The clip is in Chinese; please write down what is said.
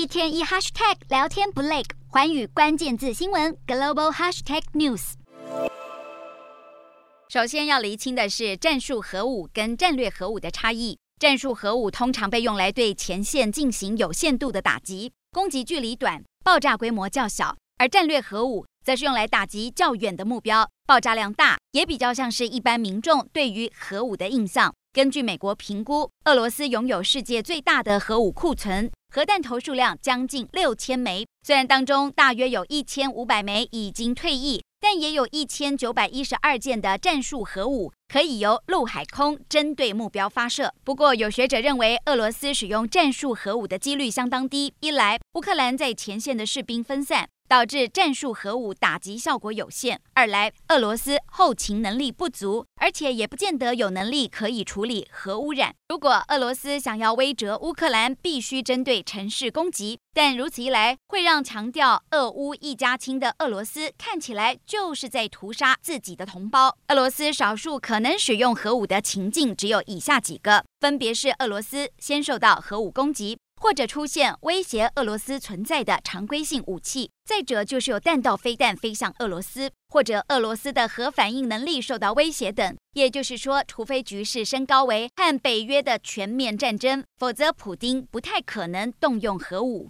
一天一 hashtag 聊天不累，环宇关键字新闻 global hashtag news。首先要厘清的是战术核武跟战略核武的差异。战术核武通常被用来对前线进行有限度的打击，攻击距离短，爆炸规模较小；而战略核武则是用来打击较远的目标，爆炸量大，也比较像是一般民众对于核武的印象。根据美国评估，俄罗斯拥有世界最大的核武库存，核弹头数量将近六千枚。虽然当中大约有一千五百枚已经退役，但也有一千九百一十二件的战术核武可以由陆海空针对目标发射。不过，有学者认为，俄罗斯使用战术核武的几率相当低。一来，乌克兰在前线的士兵分散。导致战术核武打击效果有限。二来，俄罗斯后勤能力不足，而且也不见得有能力可以处理核污染。如果俄罗斯想要威慑乌克兰，必须针对城市攻击，但如此一来，会让强调俄乌一家亲的俄罗斯看起来就是在屠杀自己的同胞。俄罗斯少数可能使用核武的情境只有以下几个，分别是俄罗斯先受到核武攻击。或者出现威胁俄罗斯存在的常规性武器，再者就是有弹道飞弹飞向俄罗斯，或者俄罗斯的核反应能力受到威胁等。也就是说，除非局势升高为和北约的全面战争，否则普丁不太可能动用核武。